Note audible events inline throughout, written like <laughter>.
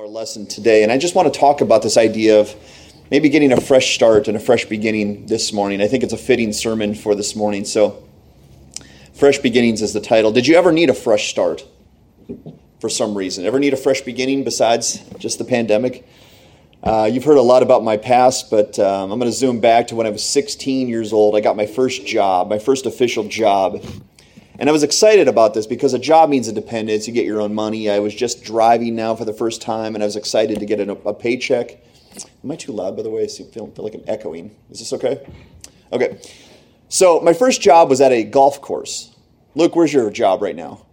our lesson today. And I just want to talk about this idea of maybe getting a fresh start and a fresh beginning this morning. I think it's a fitting sermon for this morning. So, Fresh Beginnings is the title. Did you ever need a fresh start for some reason? Ever need a fresh beginning besides just the pandemic? Uh, you've heard a lot about my past, but um, I'm going to zoom back to when I was 16 years old. I got my first job, my first official job. And I was excited about this because a job means independence. You get your own money. I was just driving now for the first time, and I was excited to get a, a paycheck. Am I too loud, by the way? I feel, feel like I'm echoing. Is this okay? Okay. So, my first job was at a golf course. Luke, where's your job right now?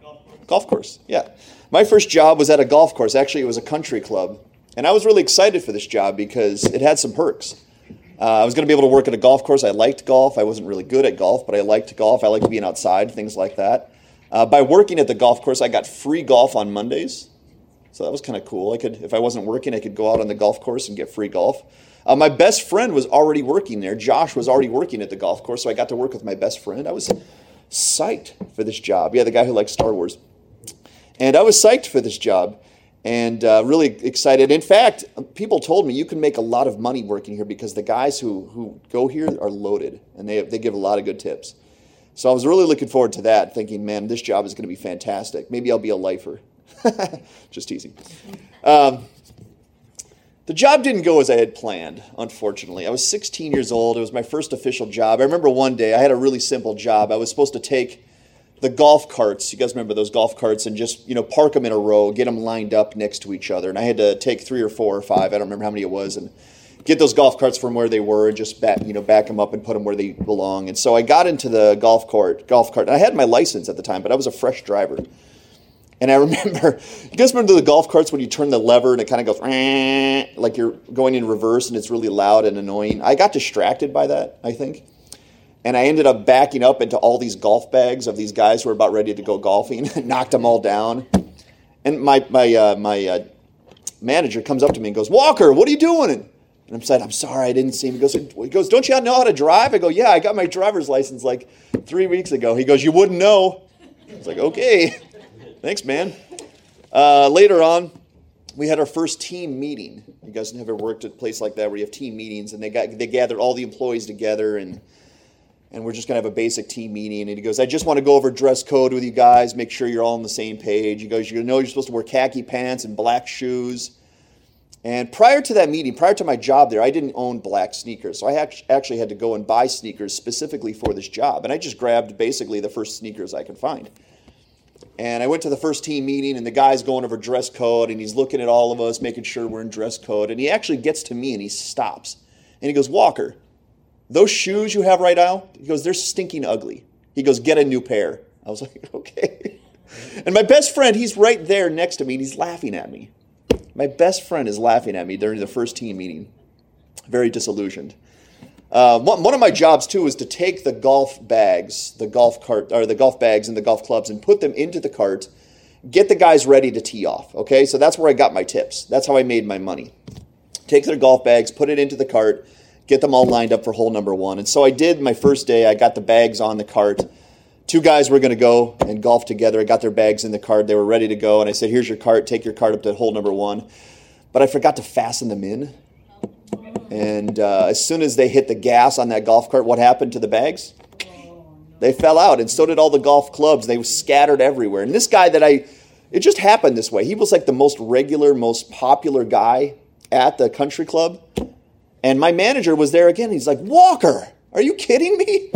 Golf course. Golf course, yeah. My first job was at a golf course. Actually, it was a country club. And I was really excited for this job because it had some perks. Uh, I was going to be able to work at a golf course. I liked golf. I wasn't really good at golf, but I liked golf. I liked being outside, things like that. Uh, by working at the golf course, I got free golf on Mondays. So that was kind of cool. I could, if I wasn't working, I could go out on the golf course and get free golf. Uh, my best friend was already working there. Josh was already working at the golf course, so I got to work with my best friend. I was psyched for this job. Yeah, the guy who likes Star Wars. And I was psyched for this job and uh, really excited. In fact, people told me you can make a lot of money working here because the guys who, who go here are loaded and they, they give a lot of good tips. So I was really looking forward to that, thinking, man, this job is going to be fantastic. Maybe I'll be a lifer. <laughs> Just teasing. Um, the job didn't go as I had planned, unfortunately. I was 16 years old. It was my first official job. I remember one day I had a really simple job. I was supposed to take the golf carts. You guys remember those golf carts and just you know park them in a row, get them lined up next to each other. And I had to take three or four or five. I don't remember how many it was, and get those golf carts from where they were and just back you know back them up and put them where they belong. And so I got into the golf cart golf cart. And I had my license at the time, but I was a fresh driver. And I <laughs> remember, you guys remember the golf carts when you turn the lever and it kind of goes <laughs> like you're going in reverse and it's really loud and annoying. I got distracted by that, I think and I ended up backing up into all these golf bags of these guys who were about ready to go golfing, <laughs> knocked them all down. And my my uh, my uh, manager comes up to me and goes, "Walker, what are you doing?" And I'm saying, "I'm sorry, I didn't see him." He goes, "He goes, don't you know how to drive?" I go, "Yeah, I got my driver's license like three weeks ago." He goes, "You wouldn't know." It's like, "Okay, thanks, man." Uh, later on, we had our first team meeting. You guys never worked at a place like that where you have team meetings, and they got they gathered all the employees together and and we're just going to have a basic team meeting. And he goes, I just want to go over dress code with you guys, make sure you're all on the same page. He goes, You know, you're supposed to wear khaki pants and black shoes. And prior to that meeting, prior to my job there, I didn't own black sneakers. So I actually had to go and buy sneakers specifically for this job. And I just grabbed basically the first sneakers I could find. And I went to the first team meeting, and the guy's going over dress code, and he's looking at all of us, making sure we're in dress code. And he actually gets to me and he stops. And he goes, Walker, those shoes you have right now, he goes, they're stinking ugly. He goes, get a new pair. I was like, <laughs> okay. And my best friend, he's right there next to me and he's laughing at me. My best friend is laughing at me during the first team meeting. Very disillusioned. Uh, one, one of my jobs too is to take the golf bags, the golf cart, or the golf bags and the golf clubs, and put them into the cart. Get the guys ready to tee off. Okay, so that's where I got my tips. That's how I made my money. Take their golf bags, put it into the cart, get them all lined up for hole number one. And so I did my first day. I got the bags on the cart. Two guys were going to go and golf together. I got their bags in the cart. They were ready to go. And I said, Here's your cart. Take your cart up to hole number one. But I forgot to fasten them in. And uh, as soon as they hit the gas on that golf cart, what happened to the bags? They fell out. And so did all the golf clubs. They were scattered everywhere. And this guy that I, it just happened this way. He was like the most regular, most popular guy at the country club. And my manager was there again. He's like, Walker, are you kidding me?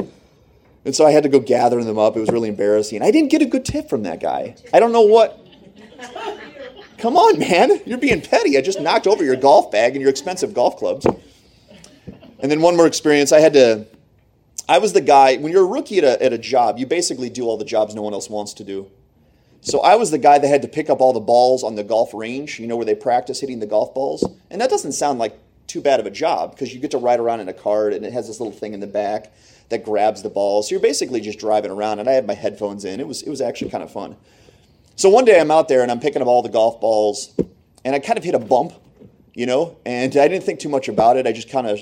And so I had to go gather them up. It was really embarrassing. I didn't get a good tip from that guy. I don't know what. <laughs> Come on, man. You're being petty. I just knocked over your golf bag and your expensive golf clubs. And then one more experience. I had to, I was the guy, when you're a rookie at a, at a job, you basically do all the jobs no one else wants to do. So I was the guy that had to pick up all the balls on the golf range, you know, where they practice hitting the golf balls. And that doesn't sound like too bad of a job because you get to ride around in a cart and it has this little thing in the back that grabs the ball. So you're basically just driving around. And I had my headphones in. It was it was actually kind of fun. So one day I'm out there and I'm picking up all the golf balls, and I kind of hit a bump, you know, and I didn't think too much about it. I just kind of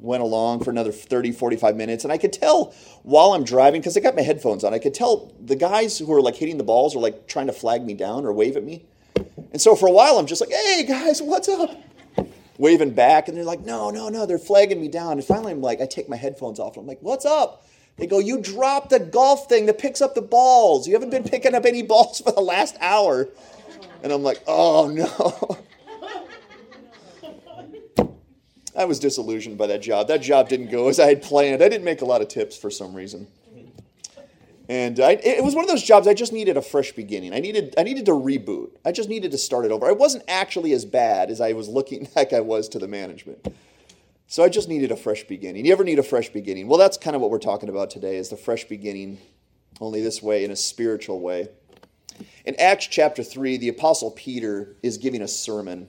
went along for another 30, 45 minutes, and I could tell while I'm driving because I got my headphones on. I could tell the guys who were like hitting the balls were like trying to flag me down or wave at me. And so for a while, I'm just like, hey guys, what's up? Waving back, and they're like, no, no, no, they're flagging me down. And finally, I'm like, I take my headphones off, and I'm like, what's up? They go, you dropped the golf thing that picks up the balls. You haven't been picking up any balls for the last hour. And I'm like, oh no. I was disillusioned by that job. That job didn't go as I had planned. I didn't make a lot of tips for some reason. And I, it was one of those jobs I just needed a fresh beginning. I needed, I needed to reboot. I just needed to start it over. I wasn't actually as bad as I was looking <laughs> like I was to the management. So I just needed a fresh beginning. You ever need a fresh beginning? Well, that's kind of what we're talking about today is the fresh beginning, only this way, in a spiritual way. In Acts chapter 3, the Apostle Peter is giving a sermon.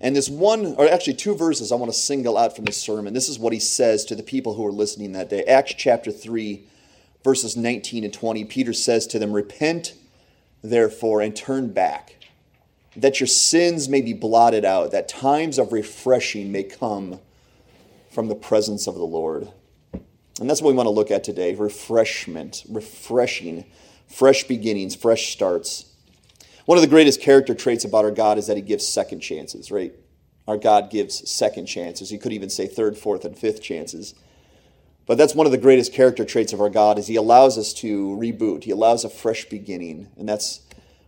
And this one, or actually two verses I want to single out from the sermon. This is what he says to the people who are listening that day. Acts chapter 3, verses 19 and 20, Peter says to them, Repent, therefore, and turn back, that your sins may be blotted out, that times of refreshing may come from the presence of the Lord. And that's what we want to look at today refreshment, refreshing, fresh beginnings, fresh starts. One of the greatest character traits about our God is that He gives second chances, right? Our God gives second chances. You could even say third, fourth, and fifth chances. But that's one of the greatest character traits of our God is he allows us to reboot. He allows a fresh beginning, and that's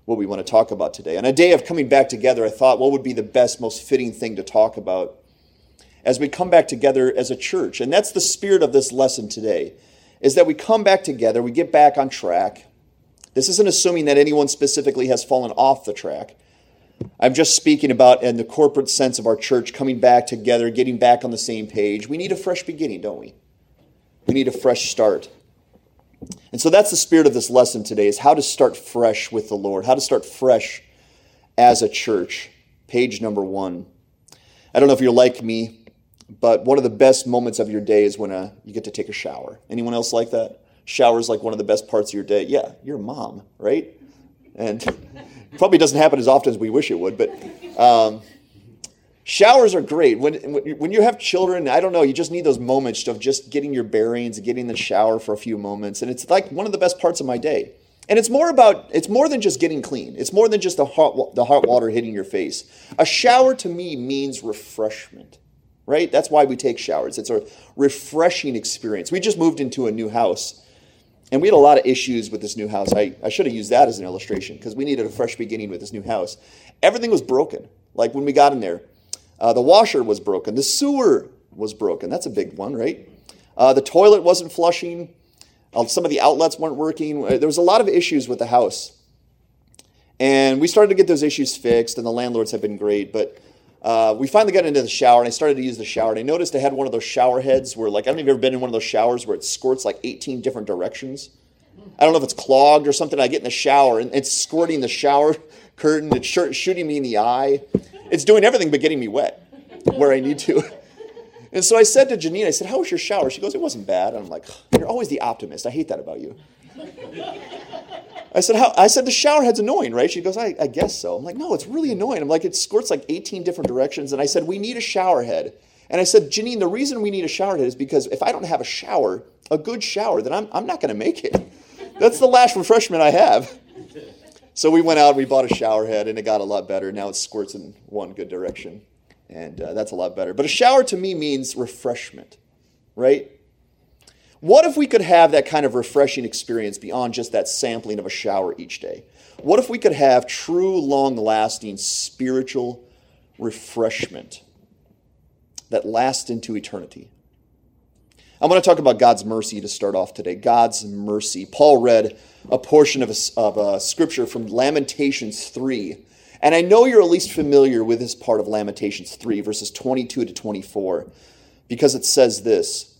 what we want to talk about today. On a day of coming back together, I thought what would be the best, most fitting thing to talk about as we come back together as a church. And that's the spirit of this lesson today is that we come back together, we get back on track. This isn't assuming that anyone specifically has fallen off the track. I'm just speaking about in the corporate sense of our church coming back together, getting back on the same page. We need a fresh beginning, don't we? We need a fresh start. And so that's the spirit of this lesson today is how to start fresh with the Lord, how to start fresh as a church. Page number 1. I don't know if you're like me, but one of the best moments of your day is when uh, you get to take a shower. Anyone else like that? Shower is like one of the best parts of your day. Yeah, you're a mom, right? And <laughs> probably doesn't happen as often as we wish it would, but um, Showers are great. When, when you have children, I don't know, you just need those moments of just getting your bearings, getting in the shower for a few moments. And it's like one of the best parts of my day. And it's more about, it's more than just getting clean. It's more than just the hot, the hot water hitting your face. A shower to me means refreshment, right? That's why we take showers. It's a refreshing experience. We just moved into a new house. And we had a lot of issues with this new house. I, I should have used that as an illustration because we needed a fresh beginning with this new house. Everything was broken. Like when we got in there, uh, the washer was broken. The sewer was broken. That's a big one, right? Uh, the toilet wasn't flushing. Uh, some of the outlets weren't working. Uh, there was a lot of issues with the house. And we started to get those issues fixed, and the landlords have been great. But uh, we finally got into the shower, and I started to use the shower. And I noticed I had one of those shower heads where, like, I don't know if you've ever been in one of those showers where it squirts like 18 different directions. I don't know if it's clogged or something. I get in the shower, and it's squirting the shower <laughs> curtain. It's shooting me in the eye. It's doing everything but getting me wet where I need to. <laughs> And so I said to Janine, I said, How was your shower? She goes, It wasn't bad. And I'm like, You're always the optimist. I hate that about you. I said, How? I said, The shower head's annoying, right? She goes, I, I guess so. I'm like, No, it's really annoying. I'm like, It squirts like 18 different directions. And I said, We need a shower head. And I said, Janine, the reason we need a shower head is because if I don't have a shower, a good shower, then I'm, I'm not going to make it. That's the last refreshment I have. So we went out, and we bought a shower head, and it got a lot better. Now it squirts in one good direction, and uh, that's a lot better. But a shower to me means refreshment, right? What if we could have that kind of refreshing experience beyond just that sampling of a shower each day? What if we could have true, long lasting spiritual refreshment that lasts into eternity? I want to talk about God's mercy to start off today. God's mercy. Paul read a portion of a, of a scripture from Lamentations 3. And I know you're at least familiar with this part of Lamentations 3, verses 22 to 24, because it says this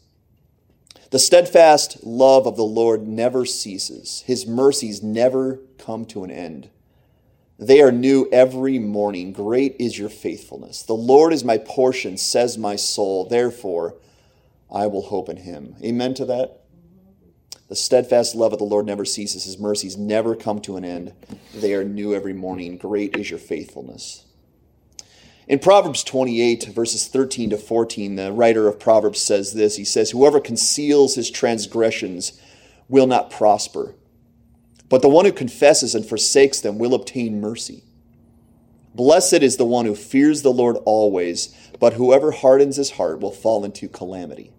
The steadfast love of the Lord never ceases, his mercies never come to an end. They are new every morning. Great is your faithfulness. The Lord is my portion, says my soul. Therefore, I will hope in him. Amen to that? The steadfast love of the Lord never ceases. His mercies never come to an end. They are new every morning. Great is your faithfulness. In Proverbs 28, verses 13 to 14, the writer of Proverbs says this He says, Whoever conceals his transgressions will not prosper, but the one who confesses and forsakes them will obtain mercy. Blessed is the one who fears the Lord always, but whoever hardens his heart will fall into calamity.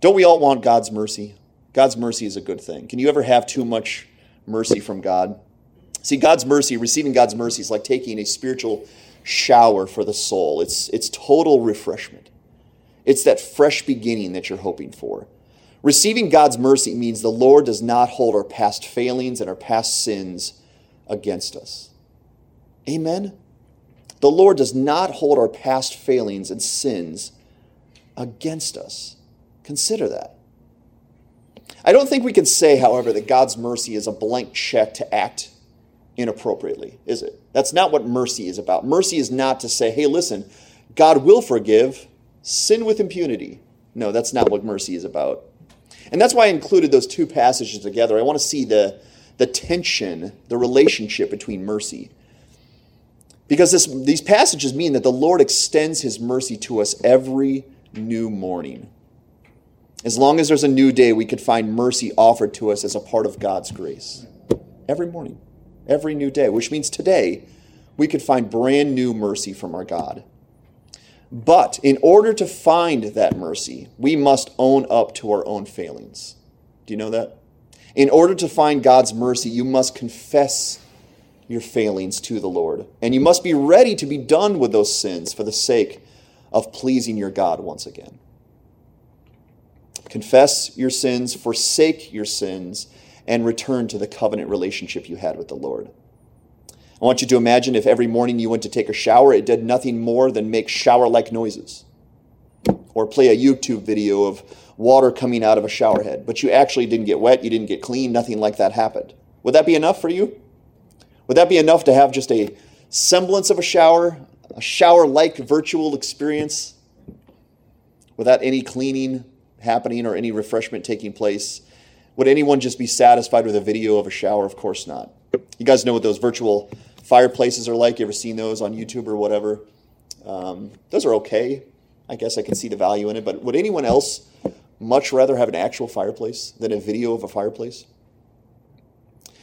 Don't we all want God's mercy? God's mercy is a good thing. Can you ever have too much mercy from God? See, God's mercy, receiving God's mercy is like taking a spiritual shower for the soul. It's, it's total refreshment. It's that fresh beginning that you're hoping for. Receiving God's mercy means the Lord does not hold our past failings and our past sins against us. Amen? The Lord does not hold our past failings and sins against us. Consider that. I don't think we can say, however, that God's mercy is a blank check to act inappropriately, is it? That's not what mercy is about. Mercy is not to say, hey, listen, God will forgive, sin with impunity. No, that's not what mercy is about. And that's why I included those two passages together. I want to see the, the tension, the relationship between mercy. Because this, these passages mean that the Lord extends his mercy to us every new morning. As long as there's a new day, we could find mercy offered to us as a part of God's grace. Every morning, every new day, which means today we could find brand new mercy from our God. But in order to find that mercy, we must own up to our own failings. Do you know that? In order to find God's mercy, you must confess your failings to the Lord. And you must be ready to be done with those sins for the sake of pleasing your God once again. Confess your sins, forsake your sins, and return to the covenant relationship you had with the Lord. I want you to imagine if every morning you went to take a shower, it did nothing more than make shower like noises. Or play a YouTube video of water coming out of a shower head, but you actually didn't get wet, you didn't get clean, nothing like that happened. Would that be enough for you? Would that be enough to have just a semblance of a shower, a shower like virtual experience without any cleaning happening or any refreshment taking place? Would anyone just be satisfied with a video of a shower? Of course not. You guys know what those virtual fireplaces are like. You ever seen those on YouTube or whatever? Um, those are okay. I guess I can see the value in it. But would anyone else much rather have an actual fireplace than a video of a fireplace?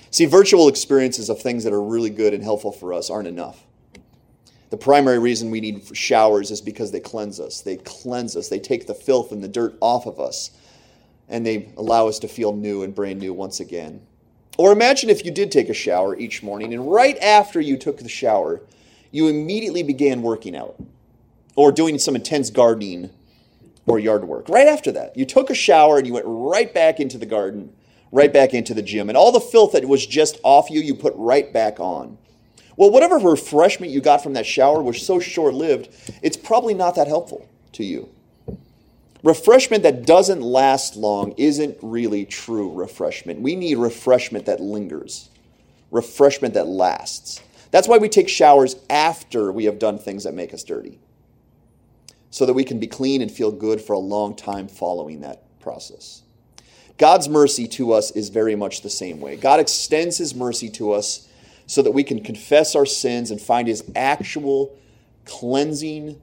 See, virtual experiences of things that are really good and helpful for us aren't enough. The primary reason we need showers is because they cleanse us. They cleanse us. They take the filth and the dirt off of us, and they allow us to feel new and brand new once again. Or imagine if you did take a shower each morning, and right after you took the shower, you immediately began working out or doing some intense gardening or yard work. Right after that, you took a shower and you went right back into the garden right back into the gym. And all the filth that was just off you, you put right back on. Well, whatever refreshment you got from that shower was so short lived, it's probably not that helpful to you. Refreshment that doesn't last long isn't really true refreshment. We need refreshment that lingers, refreshment that lasts. That's why we take showers after we have done things that make us dirty, so that we can be clean and feel good for a long time following that process. God's mercy to us is very much the same way. God extends his mercy to us so that we can confess our sins and find his actual cleansing,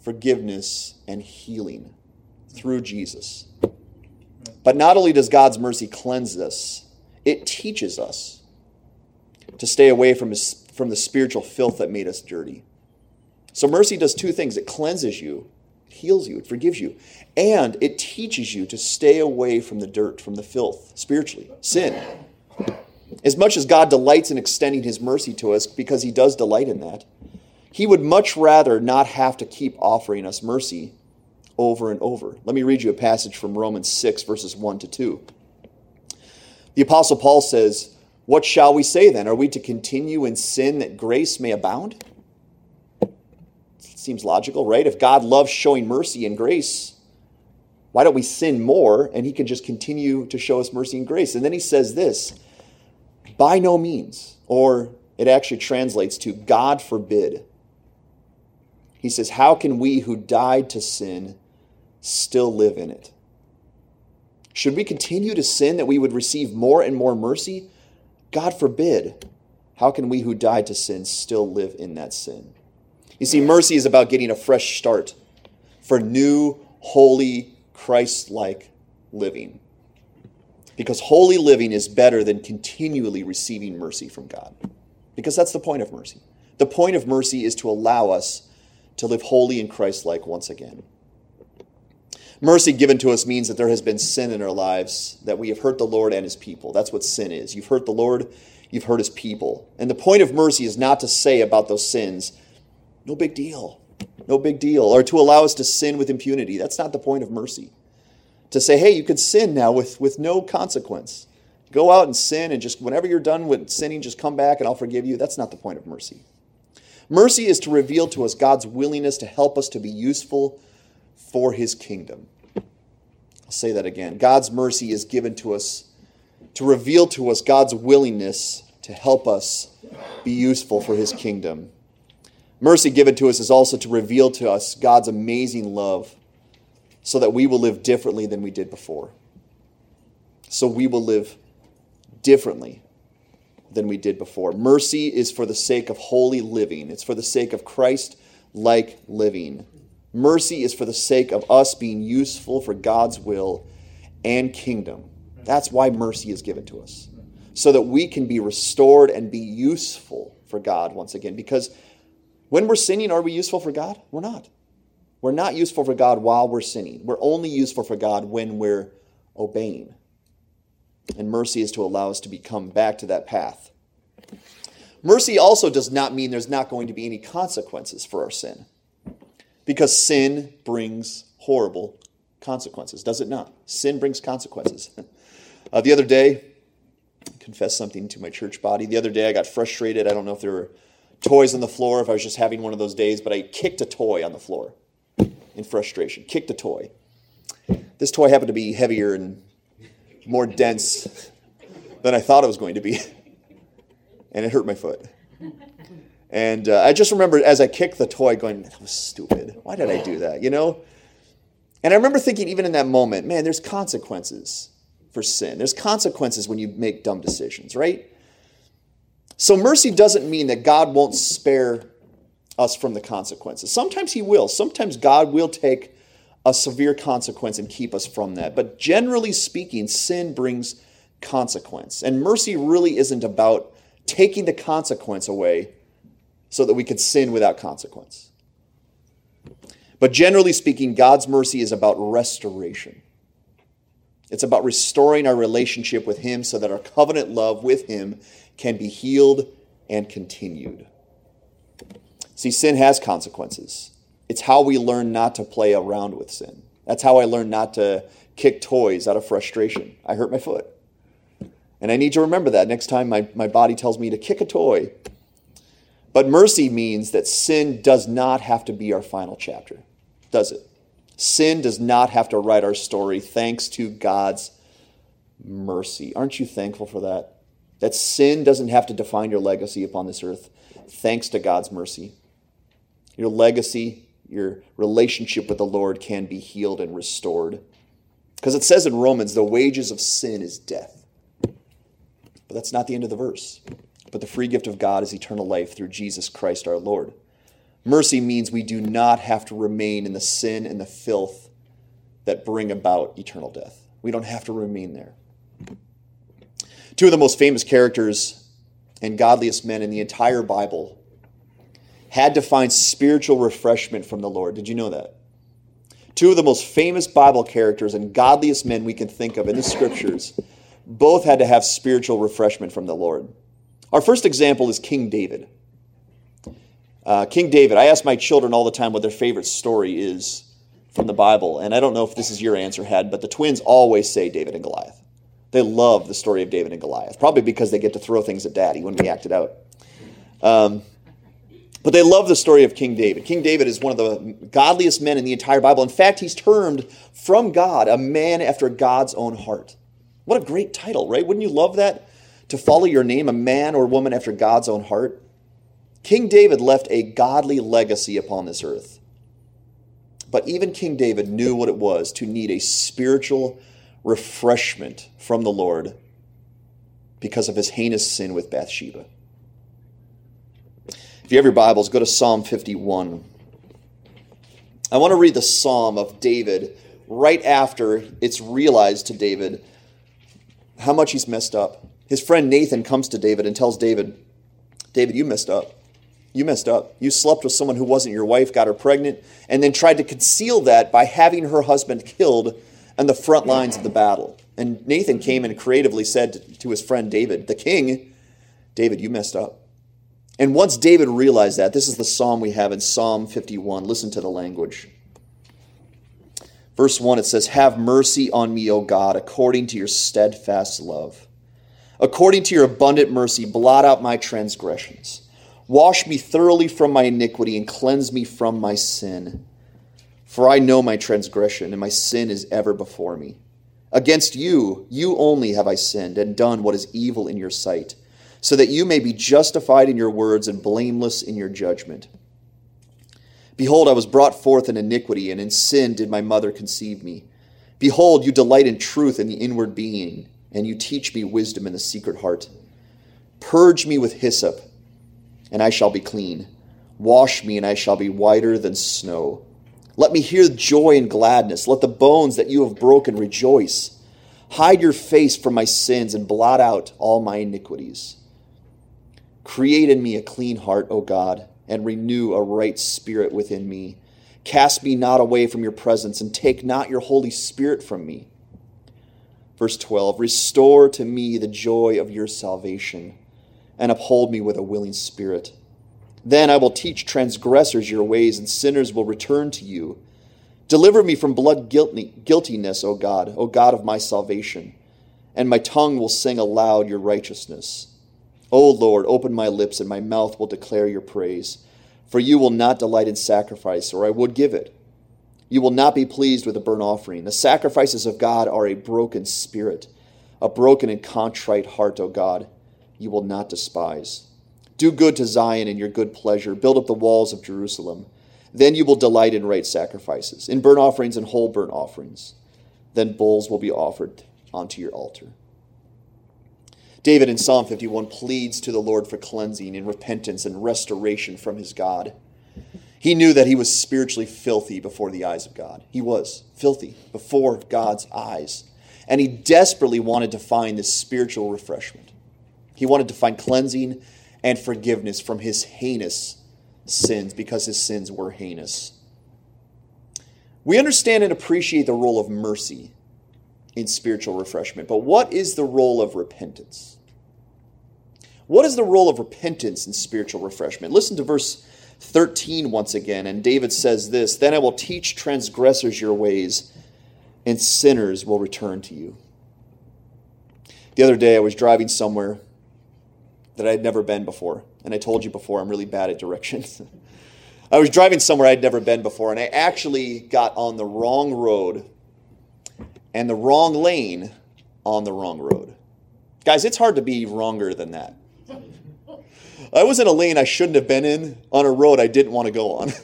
forgiveness, and healing through Jesus. But not only does God's mercy cleanse us, it teaches us to stay away from, his, from the spiritual filth that made us dirty. So mercy does two things it cleanses you it heals you, it forgives you, and it teaches you to stay away from the dirt, from the filth, spiritually, sin. As much as God delights in extending his mercy to us, because he does delight in that, he would much rather not have to keep offering us mercy over and over. Let me read you a passage from Romans 6, verses 1 to 2. The Apostle Paul says, What shall we say then? Are we to continue in sin that grace may abound? Seems logical, right? If God loves showing mercy and grace, why don't we sin more and he can just continue to show us mercy and grace? And then he says this by no means, or it actually translates to God forbid. He says, How can we who died to sin still live in it? Should we continue to sin that we would receive more and more mercy? God forbid. How can we who died to sin still live in that sin? You see, mercy is about getting a fresh start for new, holy, Christ like living. Because holy living is better than continually receiving mercy from God. Because that's the point of mercy. The point of mercy is to allow us to live holy and Christ like once again. Mercy given to us means that there has been sin in our lives, that we have hurt the Lord and his people. That's what sin is. You've hurt the Lord, you've hurt his people. And the point of mercy is not to say about those sins, no big deal, no big deal, or to allow us to sin with impunity. That's not the point of mercy. To say, hey, you can sin now with, with no consequence. Go out and sin, and just whenever you're done with sinning, just come back and I'll forgive you. That's not the point of mercy. Mercy is to reveal to us God's willingness to help us to be useful for his kingdom. I'll say that again. God's mercy is given to us to reveal to us God's willingness to help us be useful for his kingdom. Mercy given to us is also to reveal to us God's amazing love so that we will live differently than we did before. So we will live differently than we did before. Mercy is for the sake of holy living, it's for the sake of Christ like living. Mercy is for the sake of us being useful for God's will and kingdom. That's why mercy is given to us, so that we can be restored and be useful for God once again. Because when we're sinning, are we useful for God? We're not. We're not useful for God while we're sinning. We're only useful for God when we're obeying. And mercy is to allow us to become back to that path. Mercy also does not mean there's not going to be any consequences for our sin because sin brings horrible consequences, does it not? Sin brings consequences. <laughs> Uh, the other day, I confess something to my church body. The other day, I got frustrated. I don't know if there were toys on the floor, if I was just having one of those days, but I kicked a toy on the floor in frustration. Kicked a toy. This toy happened to be heavier and more dense than I thought it was going to be, <laughs> and it hurt my foot. And uh, I just remember as I kicked the toy going, that was stupid. Why did I do that? You know? And I remember thinking, even in that moment, man, there's consequences for sin. There's consequences when you make dumb decisions, right? So mercy doesn't mean that God won't spare us from the consequences. Sometimes He will. Sometimes God will take a severe consequence and keep us from that. But generally speaking, sin brings consequence. And mercy really isn't about taking the consequence away so that we could sin without consequence. But generally speaking, God's mercy is about restoration. It's about restoring our relationship with Him so that our covenant love with Him can be healed and continued. See, sin has consequences. It's how we learn not to play around with sin. That's how I learned not to kick toys out of frustration. I hurt my foot. And I need to remember that next time my, my body tells me to kick a toy. But mercy means that sin does not have to be our final chapter, does it? Sin does not have to write our story thanks to God's mercy. Aren't you thankful for that? That sin doesn't have to define your legacy upon this earth thanks to God's mercy. Your legacy, your relationship with the Lord can be healed and restored. Because it says in Romans, the wages of sin is death. But that's not the end of the verse. But the free gift of God is eternal life through Jesus Christ our Lord. Mercy means we do not have to remain in the sin and the filth that bring about eternal death. We don't have to remain there. Two of the most famous characters and godliest men in the entire Bible had to find spiritual refreshment from the Lord. Did you know that? Two of the most famous Bible characters and godliest men we can think of in the scriptures both had to have spiritual refreshment from the Lord. Our first example is King David. Uh, King David, I ask my children all the time what their favorite story is from the Bible, and I don't know if this is your answer, Head, but the twins always say David and Goliath. They love the story of David and Goliath, probably because they get to throw things at daddy when we act it out. Um, but they love the story of King David. King David is one of the godliest men in the entire Bible. In fact, he's termed from God a man after God's own heart. What a great title, right? Wouldn't you love that? To follow your name, a man or woman after God's own heart? King David left a godly legacy upon this earth. But even King David knew what it was to need a spiritual refreshment from the Lord because of his heinous sin with Bathsheba. If you have your Bibles, go to Psalm 51. I want to read the Psalm of David right after it's realized to David how much he's messed up. His friend Nathan comes to David and tells David, David, you messed up. You messed up. You slept with someone who wasn't your wife, got her pregnant, and then tried to conceal that by having her husband killed on the front lines of the battle. And Nathan came and creatively said to his friend David, the king, David, you messed up. And once David realized that, this is the psalm we have in Psalm 51. Listen to the language. Verse 1, it says, Have mercy on me, O God, according to your steadfast love. According to your abundant mercy, blot out my transgressions. Wash me thoroughly from my iniquity and cleanse me from my sin. For I know my transgression, and my sin is ever before me. Against you, you only have I sinned and done what is evil in your sight so that you may be justified in your words and blameless in your judgment. Behold, I was brought forth in iniquity, and in sin did my mother conceive me. Behold, you delight in truth in the inward being, and you teach me wisdom in the secret heart. Purge me with hyssop, and I shall be clean. Wash me, and I shall be whiter than snow. Let me hear joy and gladness. Let the bones that you have broken rejoice. Hide your face from my sins and blot out all my iniquities. Create in me a clean heart, O God, and renew a right spirit within me. Cast me not away from your presence, and take not your Holy Spirit from me. Verse 12 Restore to me the joy of your salvation, and uphold me with a willing spirit. Then I will teach transgressors your ways, and sinners will return to you. Deliver me from blood guiltiness, O God, O God of my salvation, and my tongue will sing aloud your righteousness. O Lord, open my lips, and my mouth will declare your praise. For you will not delight in sacrifice, or I would give it. You will not be pleased with a burnt offering. The sacrifices of God are a broken spirit, a broken and contrite heart, O God, you will not despise. Do good to Zion in your good pleasure. Build up the walls of Jerusalem. Then you will delight in right sacrifices, in burnt offerings and whole burnt offerings. Then bulls will be offered onto your altar. David in Psalm 51 pleads to the Lord for cleansing and repentance and restoration from his God. He knew that he was spiritually filthy before the eyes of God. He was filthy before God's eyes. And he desperately wanted to find this spiritual refreshment. He wanted to find cleansing and forgiveness from his heinous sins because his sins were heinous. We understand and appreciate the role of mercy in spiritual refreshment. But what is the role of repentance? What is the role of repentance in spiritual refreshment? Listen to verse 13 once again. And David says this Then I will teach transgressors your ways, and sinners will return to you. The other day, I was driving somewhere that I had never been before. And I told you before, I'm really bad at directions. <laughs> I was driving somewhere I'd never been before, and I actually got on the wrong road and the wrong lane on the wrong road. Guys, it's hard to be wronger than that. I was in a lane I shouldn't have been in on a road I didn't want to go on. <laughs>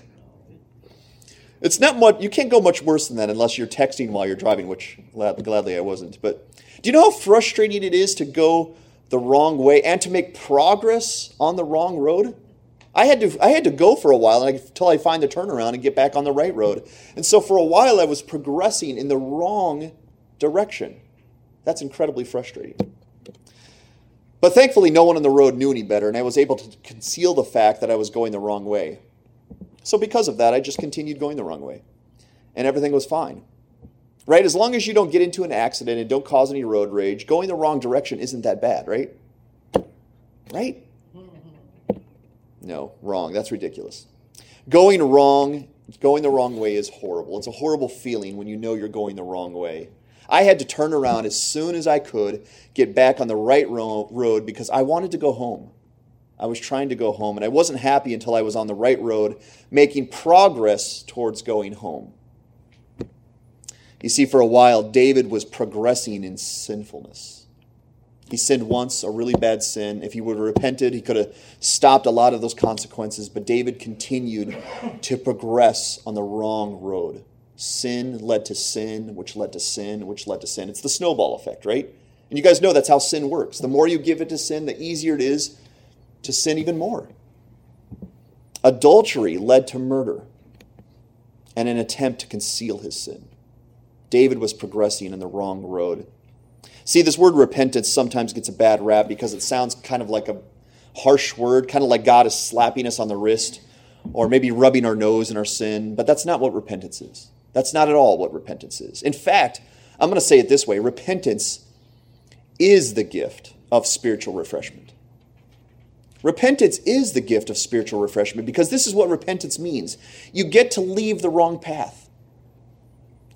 It's not much, you can't go much worse than that unless you're texting while you're driving, which gladly I wasn't. But do you know how frustrating it is to go the wrong way and to make progress on the wrong road? I had to I had to go for a while until I find the turnaround and get back on the right road. And so for a while I was progressing in the wrong direction. That's incredibly frustrating. But thankfully, no one on the road knew any better, and I was able to conceal the fact that I was going the wrong way. So, because of that, I just continued going the wrong way, and everything was fine. Right? As long as you don't get into an accident and don't cause any road rage, going the wrong direction isn't that bad, right? Right? No, wrong. That's ridiculous. Going wrong, going the wrong way is horrible. It's a horrible feeling when you know you're going the wrong way. I had to turn around as soon as I could, get back on the right ro- road because I wanted to go home. I was trying to go home, and I wasn't happy until I was on the right road, making progress towards going home. You see, for a while, David was progressing in sinfulness. He sinned once, a really bad sin. If he would have repented, he could have stopped a lot of those consequences. But David continued to progress on the wrong road. Sin led to sin, which led to sin, which led to sin. It's the snowball effect, right? And you guys know that's how sin works. The more you give it to sin, the easier it is to sin even more. Adultery led to murder and an attempt to conceal his sin. David was progressing in the wrong road. See, this word repentance sometimes gets a bad rap because it sounds kind of like a harsh word, kind of like God is slapping us on the wrist or maybe rubbing our nose in our sin, but that's not what repentance is. That's not at all what repentance is. In fact, I'm going to say it this way repentance is the gift of spiritual refreshment. Repentance is the gift of spiritual refreshment because this is what repentance means. You get to leave the wrong path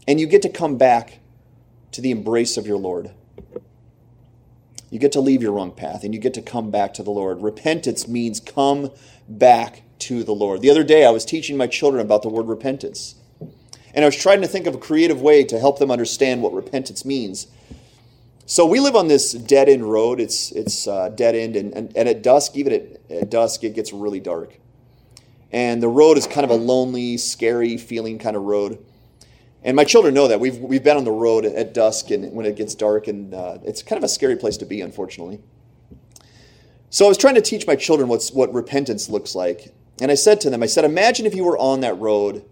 and you get to come back to the embrace of your Lord. You get to leave your wrong path and you get to come back to the Lord. Repentance means come back to the Lord. The other day, I was teaching my children about the word repentance. And I was trying to think of a creative way to help them understand what repentance means. So we live on this dead end road. It's, it's uh, dead end, and, and, and at dusk, even at, at dusk, it gets really dark. And the road is kind of a lonely, scary feeling kind of road. And my children know that. We've, we've been on the road at dusk and when it gets dark, and uh, it's kind of a scary place to be, unfortunately. So I was trying to teach my children what's, what repentance looks like. And I said to them, I said, imagine if you were on that road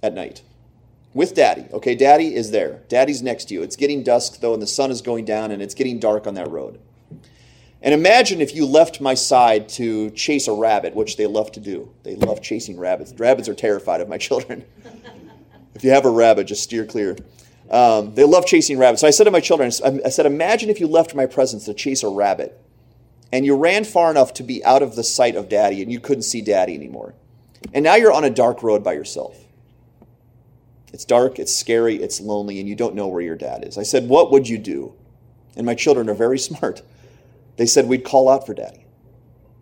at night with daddy. Okay, daddy is there. Daddy's next to you. It's getting dusk, though, and the sun is going down, and it's getting dark on that road. And imagine if you left my side to chase a rabbit, which they love to do. They love chasing rabbits. Rabbits are terrified of my <laughs> children. if you have a rabbit, just steer clear. Um, they love chasing rabbits. So I said to my children, I said, imagine if you left my presence to chase a rabbit and you ran far enough to be out of the sight of daddy and you couldn't see daddy anymore. And now you're on a dark road by yourself. It's dark, it's scary, it's lonely, and you don't know where your dad is. I said, What would you do? And my children are very <laughs> smart. They said, We'd call out for daddy.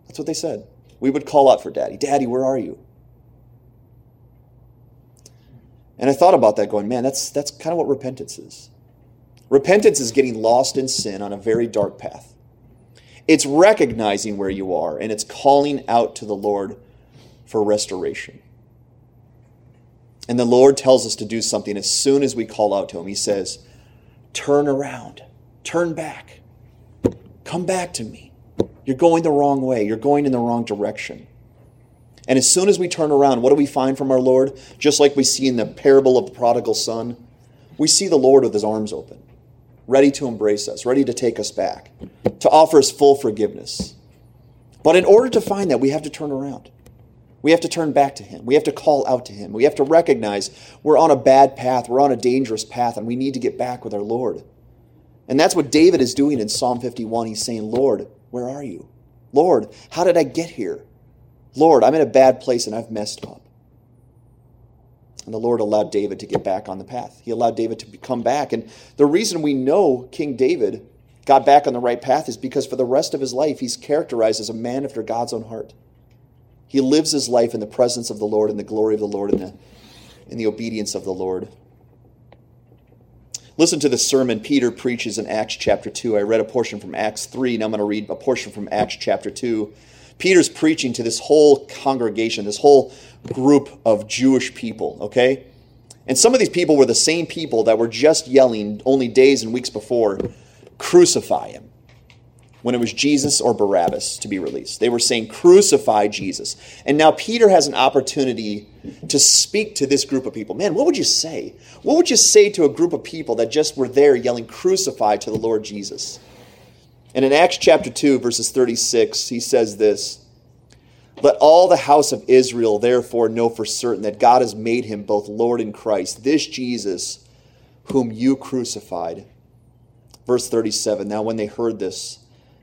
That's what they said. We would call out for daddy. Daddy, where are you? And I thought about that going, man, that's, that's kind of what repentance is. Repentance is getting lost in sin on a very dark path. It's recognizing where you are and it's calling out to the Lord for restoration. And the Lord tells us to do something as soon as we call out to Him. He says, Turn around, turn back, come back to me. You're going the wrong way, you're going in the wrong direction. And as soon as we turn around, what do we find from our Lord? Just like we see in the parable of the prodigal son, we see the Lord with his arms open ready to embrace us, ready to take us back, to offer us full forgiveness. But in order to find that, we have to turn around. We have to turn back to Him. We have to call out to Him. We have to recognize we're on a bad path, we're on a dangerous path, and we need to get back with our Lord. And that's what David is doing in Psalm 51. He's saying, Lord, where are you? Lord, how did I get here? Lord, I'm in a bad place and I've messed up. And the Lord allowed David to get back on the path. He allowed David to come back. And the reason we know King David got back on the right path is because for the rest of his life, he's characterized as a man after God's own heart. He lives his life in the presence of the Lord, in the glory of the Lord, in the, in the obedience of the Lord. Listen to the sermon Peter preaches in Acts chapter 2. I read a portion from Acts 3, now I'm going to read a portion from Acts chapter 2. Peter's preaching to this whole congregation, this whole group of Jewish people, okay? And some of these people were the same people that were just yelling only days and weeks before, crucify him, when it was Jesus or Barabbas to be released. They were saying, crucify Jesus. And now Peter has an opportunity to speak to this group of people. Man, what would you say? What would you say to a group of people that just were there yelling, crucify to the Lord Jesus? And in Acts chapter 2, verses 36, he says this. Let all the house of Israel therefore know for certain that God has made him both Lord and Christ, this Jesus whom you crucified. Verse 37 Now, when they heard this,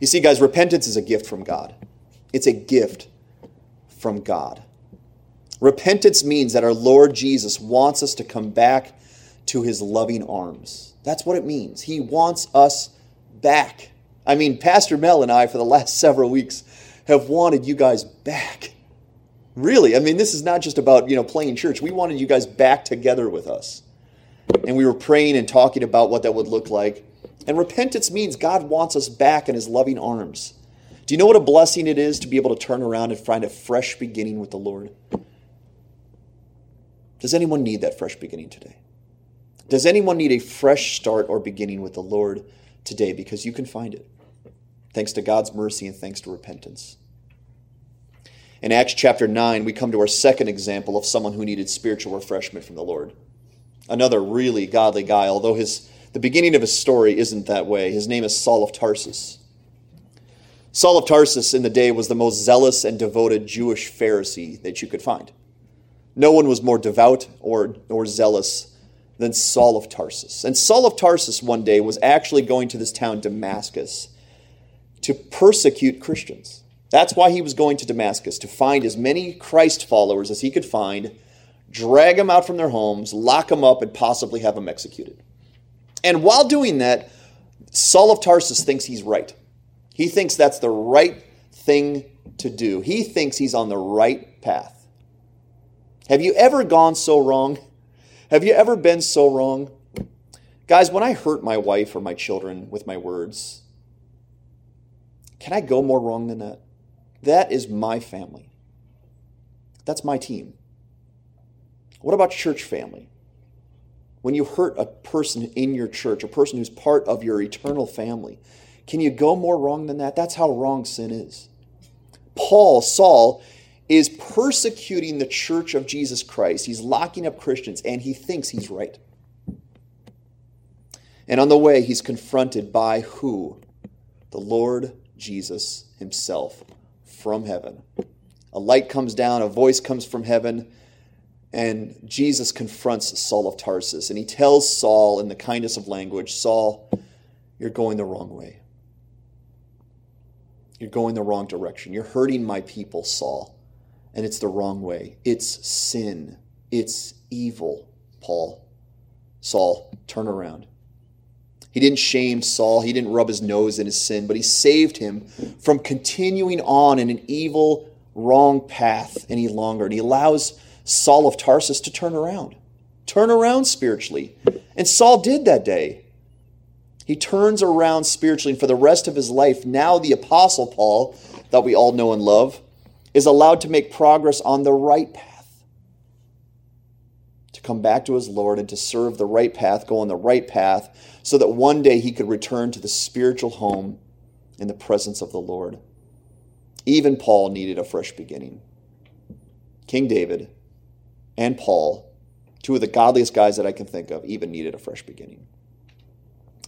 You see, guys, repentance is a gift from God. It's a gift from God. Repentance means that our Lord Jesus wants us to come back to his loving arms. That's what it means. He wants us back. I mean, Pastor Mel and I, for the last <laughs> several weeks, have wanted you guys back. Really, I mean, this is not just about, you know, playing church. We wanted you guys back together with us. And we were praying and talking about what that would look like. And repentance means God wants us back in his loving arms Do you know what a blessing it is to be able to turn around and find a fresh beginning with the Lord? Does anyone need that fresh beginning today? Does anyone need a fresh start or beginning with the Lord today? Because you can find it. Thanks to God's mercy and thanks to repentance. In Acts chapter 9, we come to our second example of someone who needed spiritual refreshment from the Lord. Another really godly guy, although his, the beginning of his story isn't that way. His name is Saul of Tarsus. Saul of Tarsus in the day was the most zealous and devoted Jewish Pharisee that you could find. No one was more devout or, or zealous than Saul of Tarsus. And Saul of Tarsus one day was actually going to this town, Damascus, to persecute Christians. That's why he was going to Damascus, to find as many Christ followers as he could find, drag them out from their homes, lock them up, and possibly have them executed. And while doing that, Saul of Tarsus thinks he's right. He thinks that's the right thing to do. He thinks he's on the right path. Have you ever gone so wrong? Have you ever been so wrong? Guys, when I hurt my wife or my children with my words, can I go more wrong than that? That is my family. That's my team. What about church family? When you hurt a person in your church, a person who's part of your eternal family, can you go more wrong than that? That's how wrong sin is. Paul, Saul, is persecuting the church of Jesus Christ. He's locking up Christians, and he thinks he's right. And on the way, he's confronted by who? The Lord Jesus himself from heaven. A light comes down, a voice comes from heaven, and Jesus confronts Saul of Tarsus. And he tells Saul in the kindness of language Saul, you're going the wrong way. You're going the wrong direction. You're hurting my people, Saul. And it's the wrong way. It's sin. It's evil, Paul. Saul, turn around. He didn't shame Saul, he didn't rub his nose in his sin, but he saved him from continuing on in an evil, wrong path any longer. And he allows Saul of Tarsus to turn around, turn around spiritually. And Saul did that day. He turns around spiritually, and for the rest of his life, now the Apostle Paul, that we all know and love, is allowed to make progress on the right path to come back to his Lord and to serve the right path, go on the right path, so that one day he could return to the spiritual home in the presence of the Lord. Even Paul needed a fresh beginning. King David and Paul, two of the godliest guys that I can think of, even needed a fresh beginning.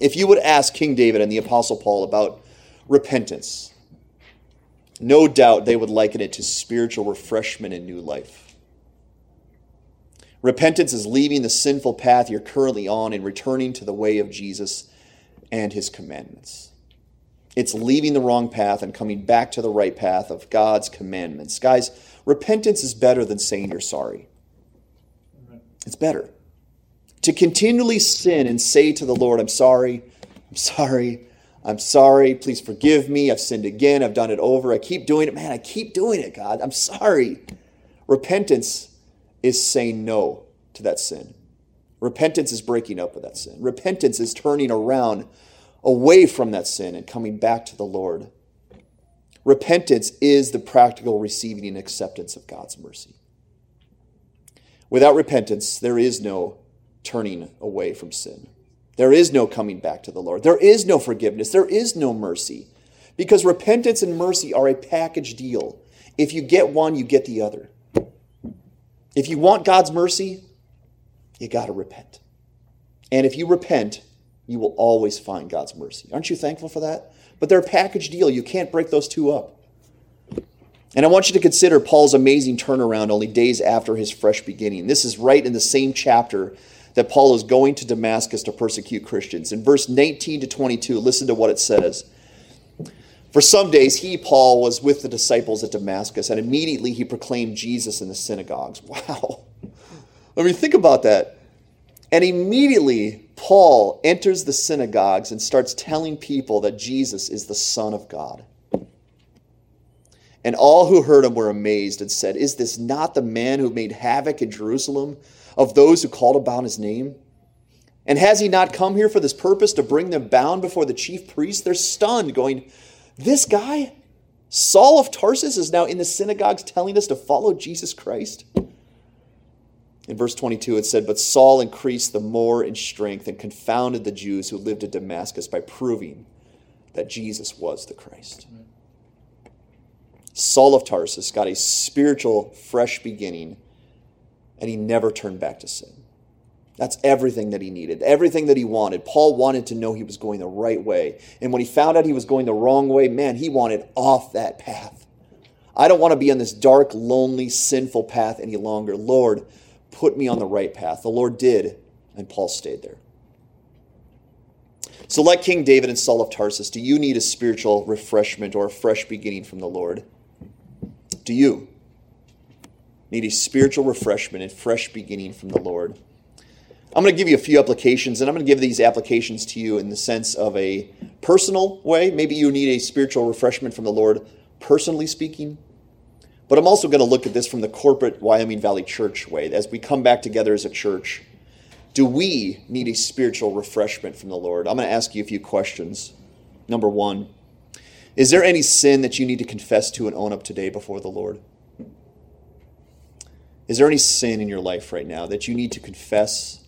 If you would ask King David and the Apostle Paul about repentance, no doubt they would liken it to spiritual refreshment and new life. Repentance is leaving the sinful path you're currently on and returning to the way of Jesus and his commandments. It's leaving the wrong path and coming back to the right path of God's commandments. Guys, repentance is better than saying you're sorry. It's better. To continually sin and say to the Lord, I'm sorry, I'm sorry, I'm sorry, please forgive me, I've sinned again, I've done it over, I keep doing it, man, I keep doing it, God, I'm sorry. Repentance is saying no to that sin. Repentance is breaking up with that sin. Repentance is turning around away from that sin and coming back to the Lord. Repentance is the practical receiving and acceptance of God's mercy. Without repentance, there is no turning away from sin. There is no coming back to the Lord. There is no forgiveness. There is no mercy. Because repentance and mercy are a package deal. If you get one, you get the other. If you want God's mercy, you got to repent. And if you repent, you will always find God's mercy. Aren't you thankful for that? But they're a package deal. You can't break those two up. And I want you to consider Paul's amazing turnaround only days after his fresh beginning. This is right in the same chapter that Paul is going to Damascus to persecute Christians. In verse 19 to 22, listen to what it says. For some days, he, Paul, was with the disciples at Damascus, and immediately he proclaimed Jesus in the synagogues. <laughs> Wow. I mean, think about that. And immediately, Paul enters the synagogues and starts telling people that Jesus is the Son of God. And all who heard him were amazed and said, Is this not the man who made havoc in Jerusalem of those who called about his name? And has he not come here for this purpose to bring them bound before the chief priests? They're stunned, going, this guy? Saul of Tarsus is now in the synagogues telling us to follow Jesus Christ. In verse 22, it said, But Saul increased the more in strength and confounded the Jews who lived at Damascus by proving that Jesus was the Christ. Saul of Tarsus got a spiritual, fresh beginning, and he never turned back to sin. That's everything that he needed, everything that he wanted. Paul wanted to know he was going the right way. And when he found out he was going the wrong way, man, he wanted off that path. I don't want to be on this dark, lonely, sinful path any longer. Lord, put me on the right path. The Lord did, and Paul stayed there. So, like King David and Saul of Tarsus, do you need a spiritual refreshment or a fresh beginning from the Lord? You need a spiritual refreshment and fresh beginning from the Lord? I'm going to give you a few applications, and I'm going to give these applications to you in the sense of a personal way. Maybe you need a spiritual refreshment from the Lord, personally speaking. But I'm also going to look at this from the corporate Wyoming Valley Church way. As we come back together as a church, do we need a spiritual refreshment from the Lord? I'm going to ask you a few questions. Number one, is there any sin that you need to confess to and own up today before the Lord? Is there any sin in your life right now that you need to confess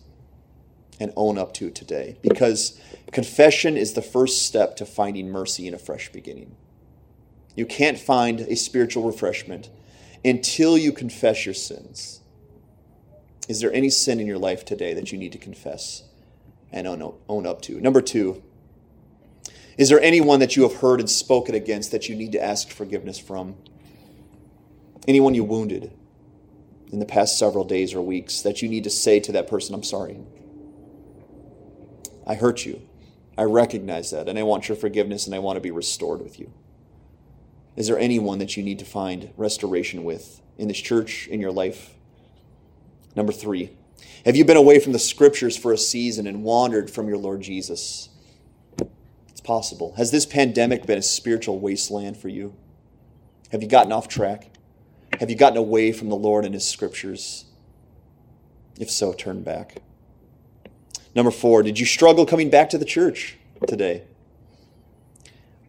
and own up to today because confession is the first step to finding mercy and a fresh beginning. You can't find a spiritual refreshment until you confess your sins. Is there any sin in your life today that you need to confess and own up to? Number two, is there anyone that you have heard and spoken against that you need to ask forgiveness from? Anyone you wounded in the past several days or weeks that you need to say to that person, I'm sorry? I hurt you. I recognize that, and I want your forgiveness, and I want to be restored with you. Is there anyone that you need to find restoration with in this church, in your life? Number three, have you been away from the scriptures for a season and wandered from your Lord Jesus? Possible. Has this pandemic been a spiritual wasteland for you? Have you gotten off track? Have you gotten away from the Lord and His scriptures? If so, turn back. Number four, did you struggle coming back to the church today?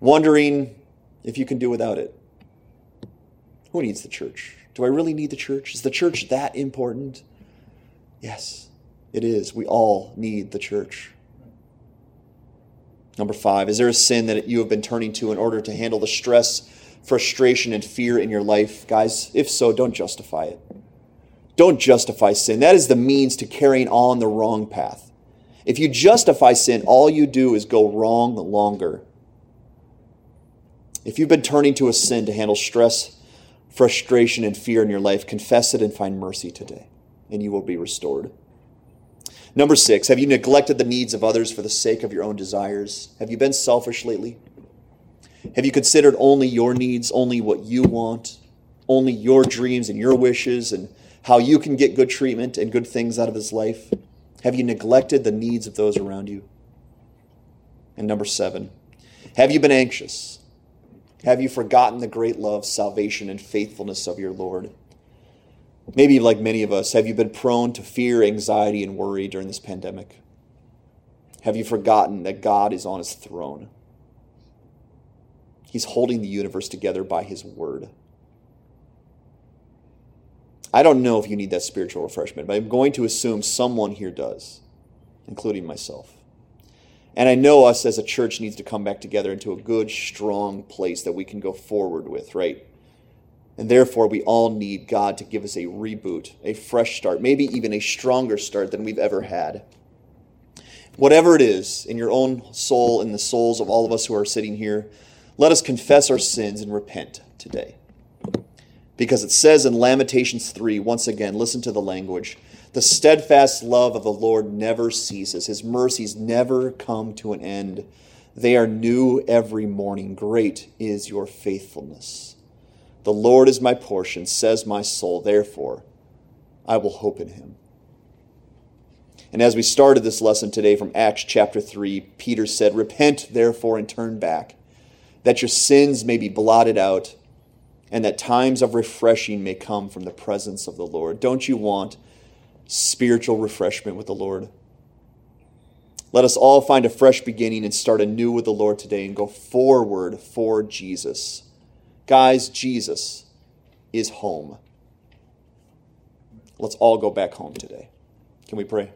Wondering if you can do without it? Who needs the church? Do I really need the church? Is the church that important? Yes, it is. We all need the church. Number five, is there a sin that you have been turning to in order to handle the stress, frustration, and fear in your life? Guys, if so, don't justify it. Don't justify sin. That is the means to carrying on the wrong path. If you justify sin, all you do is go wrong longer. If you've been turning to a sin to handle stress, frustration, and fear in your life, confess it and find mercy today, and you will be restored. Number six, have you neglected the needs of others for the sake of your own desires? Have you been selfish lately? Have you considered only your needs, only what you want, only your dreams and your wishes, and how you can get good treatment and good things out of this life? Have you neglected the needs of those around you? And number seven, have you been anxious? Have you forgotten the great love, salvation, and faithfulness of your Lord? Maybe, like many of us, have you been prone to fear, anxiety, and worry during this pandemic? Have you forgotten that God is on his throne? He's holding the universe together by his word. I don't know if you need that spiritual refreshment, but I'm going to assume someone here does, including myself. And I know us as a church needs to come back together into a good, strong place that we can go forward with, right? And therefore, we all need God to give us a reboot, a fresh start, maybe even a stronger start than we've ever had. Whatever it is in your own soul in the souls of all of us who are sitting here, let us confess our sins and repent today. Because it says in Lamentations 3, once again, listen to the language. The steadfast love of the Lord never ceases, his mercies never come to an end. They are new every morning. Great is your faithfulness. The Lord is my portion, says my soul. Therefore, I will hope in him. And as we started this lesson today from Acts chapter 3, Peter said, Repent therefore and turn back, that your sins may be blotted out and that times of refreshing may come from the presence of the Lord. Don't you want spiritual refreshment with the Lord? Let us all find a fresh beginning and start anew with the Lord today and go forward for Jesus Guys, Jesus is home. Let's all go back home today. Can we pray?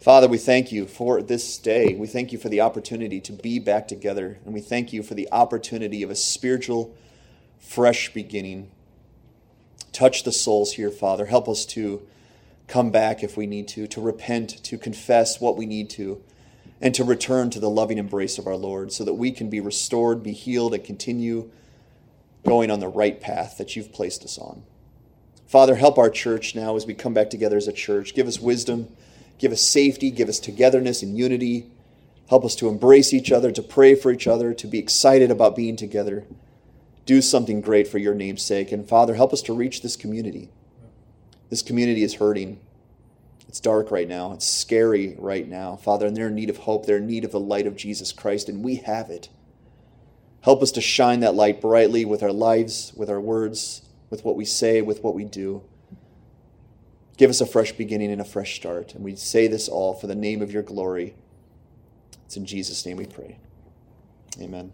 Father, we thank you for this day. We thank you for the opportunity to be back together. And we thank you for the opportunity of a spiritual, fresh beginning. Touch the souls here, Father. Help us to come back if we need to, to repent, to confess what we need to, and to return to the loving embrace of our Lord so that we can be restored, be healed, and continue going on the right path that you've placed us on. Father, help our church now as we come back together as a church. Give us wisdom, give us safety, give us togetherness and unity. Help us to embrace each other, to pray for each other, to be excited about being together. Do something great for your name's sake. And Father, help us to reach this community. This community is hurting. It's dark right now. It's scary right now. Father, and they're in need of hope. They're in need of the light of Jesus Christ, and we have it. Help us to shine that light brightly with our lives, with our words, with what we say, with what we do. Give us a fresh beginning and a fresh start. And we say this all for the name of your glory. It's in Jesus' name we pray. Amen.